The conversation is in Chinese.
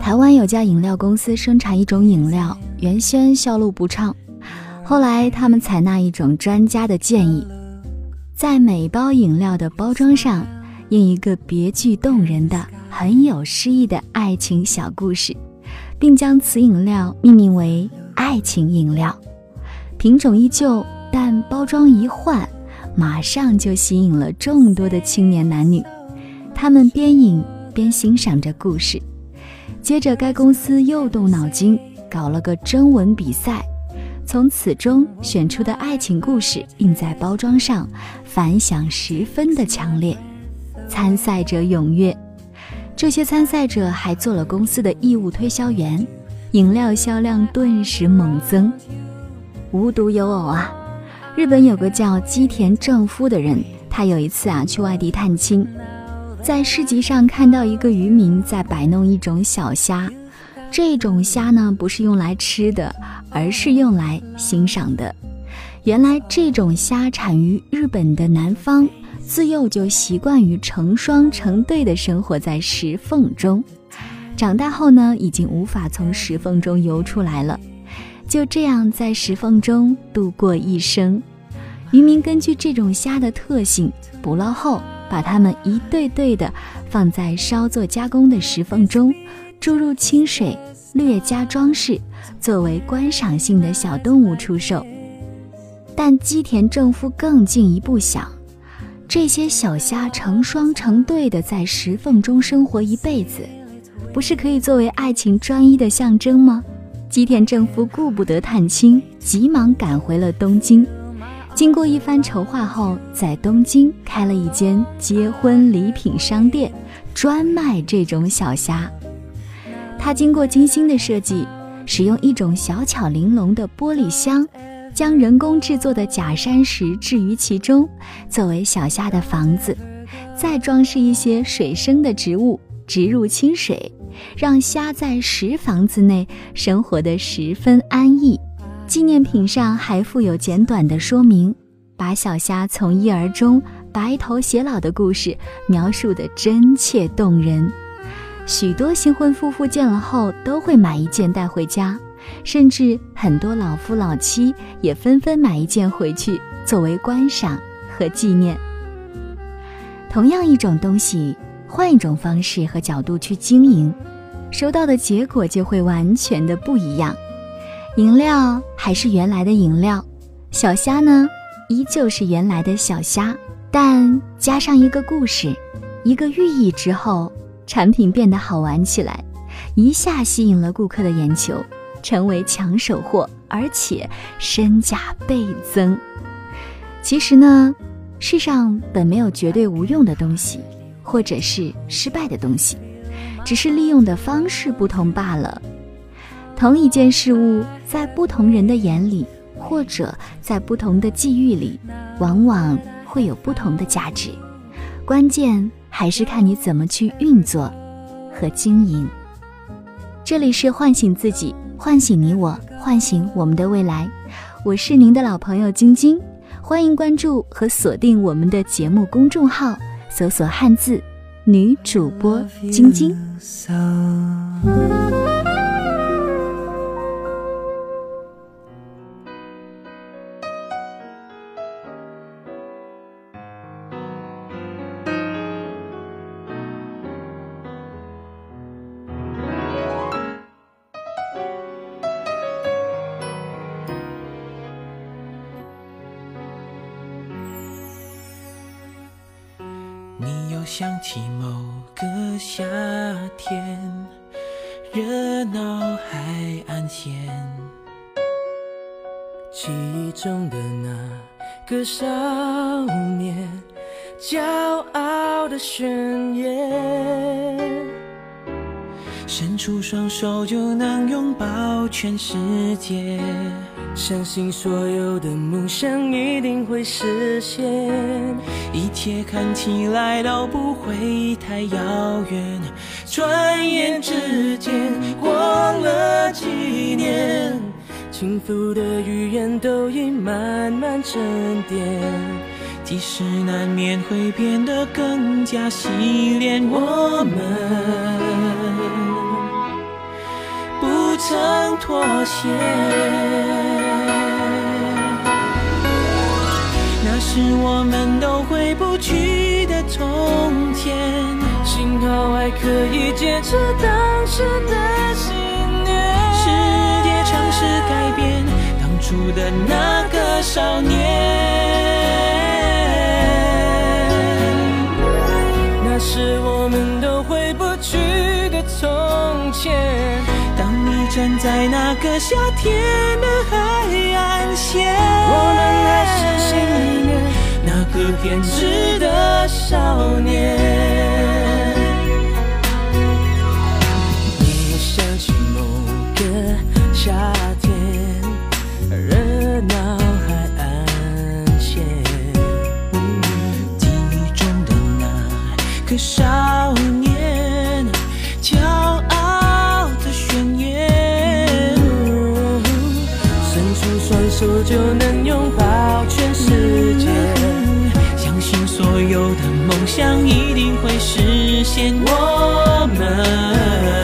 台湾有家饮料公司生产一种饮料，原先销路不畅，后来他们采纳一种专家的建议，在每包饮料的包装上印一个别具动人的、很有诗意的爱情小故事，并将此饮料命名为“爱情饮料”。品种依旧，但包装一换，马上就吸引了众多的青年男女，他们边饮边欣赏着故事。接着，该公司又动脑筋，搞了个征文比赛，从此中选出的爱情故事印在包装上，反响十分的强烈，参赛者踊跃。这些参赛者还做了公司的义务推销员，饮料销量顿时猛增。无独有偶啊，日本有个叫基田正夫的人，他有一次啊去外地探亲。在市集上看到一个渔民在摆弄一种小虾，这种虾呢不是用来吃的，而是用来欣赏的。原来这种虾产于日本的南方，自幼就习惯于成双成对的生活在石缝中，长大后呢已经无法从石缝中游出来了，就这样在石缝中度过一生。渔民根据这种虾的特性，捕捞后。把它们一对对的放在稍作加工的石缝中，注入清水，略加装饰，作为观赏性的小动物出售。但基田正夫更进一步想，这些小虾成双成对的在石缝中生活一辈子，不是可以作为爱情专一的象征吗？基田正夫顾不得探亲，急忙赶回了东京。经过一番筹划后，在东京开了一间结婚礼品商店，专卖这种小虾。它经过精心的设计，使用一种小巧玲珑的玻璃箱，将人工制作的假山石置于其中，作为小虾的房子，再装饰一些水生的植物，植入清水，让虾在石房子内生活得十分安逸。纪念品上还附有简短的说明，把小虾从一而终、白头偕老的故事描述得真切动人。许多新婚夫妇见了后都会买一件带回家，甚至很多老夫老妻也纷纷买一件回去作为观赏和纪念。同样一种东西，换一种方式和角度去经营，收到的结果就会完全的不一样。饮料还是原来的饮料，小虾呢，依旧是原来的小虾，但加上一个故事，一个寓意之后，产品变得好玩起来，一下吸引了顾客的眼球，成为抢手货，而且身价倍增。其实呢，世上本没有绝对无用的东西，或者是失败的东西，只是利用的方式不同罢了。同一件事物，在不同人的眼里，或者在不同的际遇里，往往会有不同的价值。关键还是看你怎么去运作和经营。这里是唤醒自己，唤醒你我，唤醒我们的未来。我是您的老朋友晶晶，欢迎关注和锁定我们的节目公众号，搜索汉字女主播晶晶。想起某个夏天，热闹海岸线，记忆中的那个少年，骄傲的宣言，伸出双手就能拥抱全世界，相信所有的梦想一定会实现，一切看起来都不会太遥远。转眼之间过了几年，轻浮的语言都已慢慢沉淀，即使难免会变得更加洗炼，我们。妥协那是我们都回不去的从前幸好还可以坚持当时的信念世界尝试改变当初的那个少年那是我们都回不去的从前。站在那个夏天的海岸线。我们还是心里面那个偏执的少年。束就能拥抱全世界。相信所有的梦想一定会实现，我们。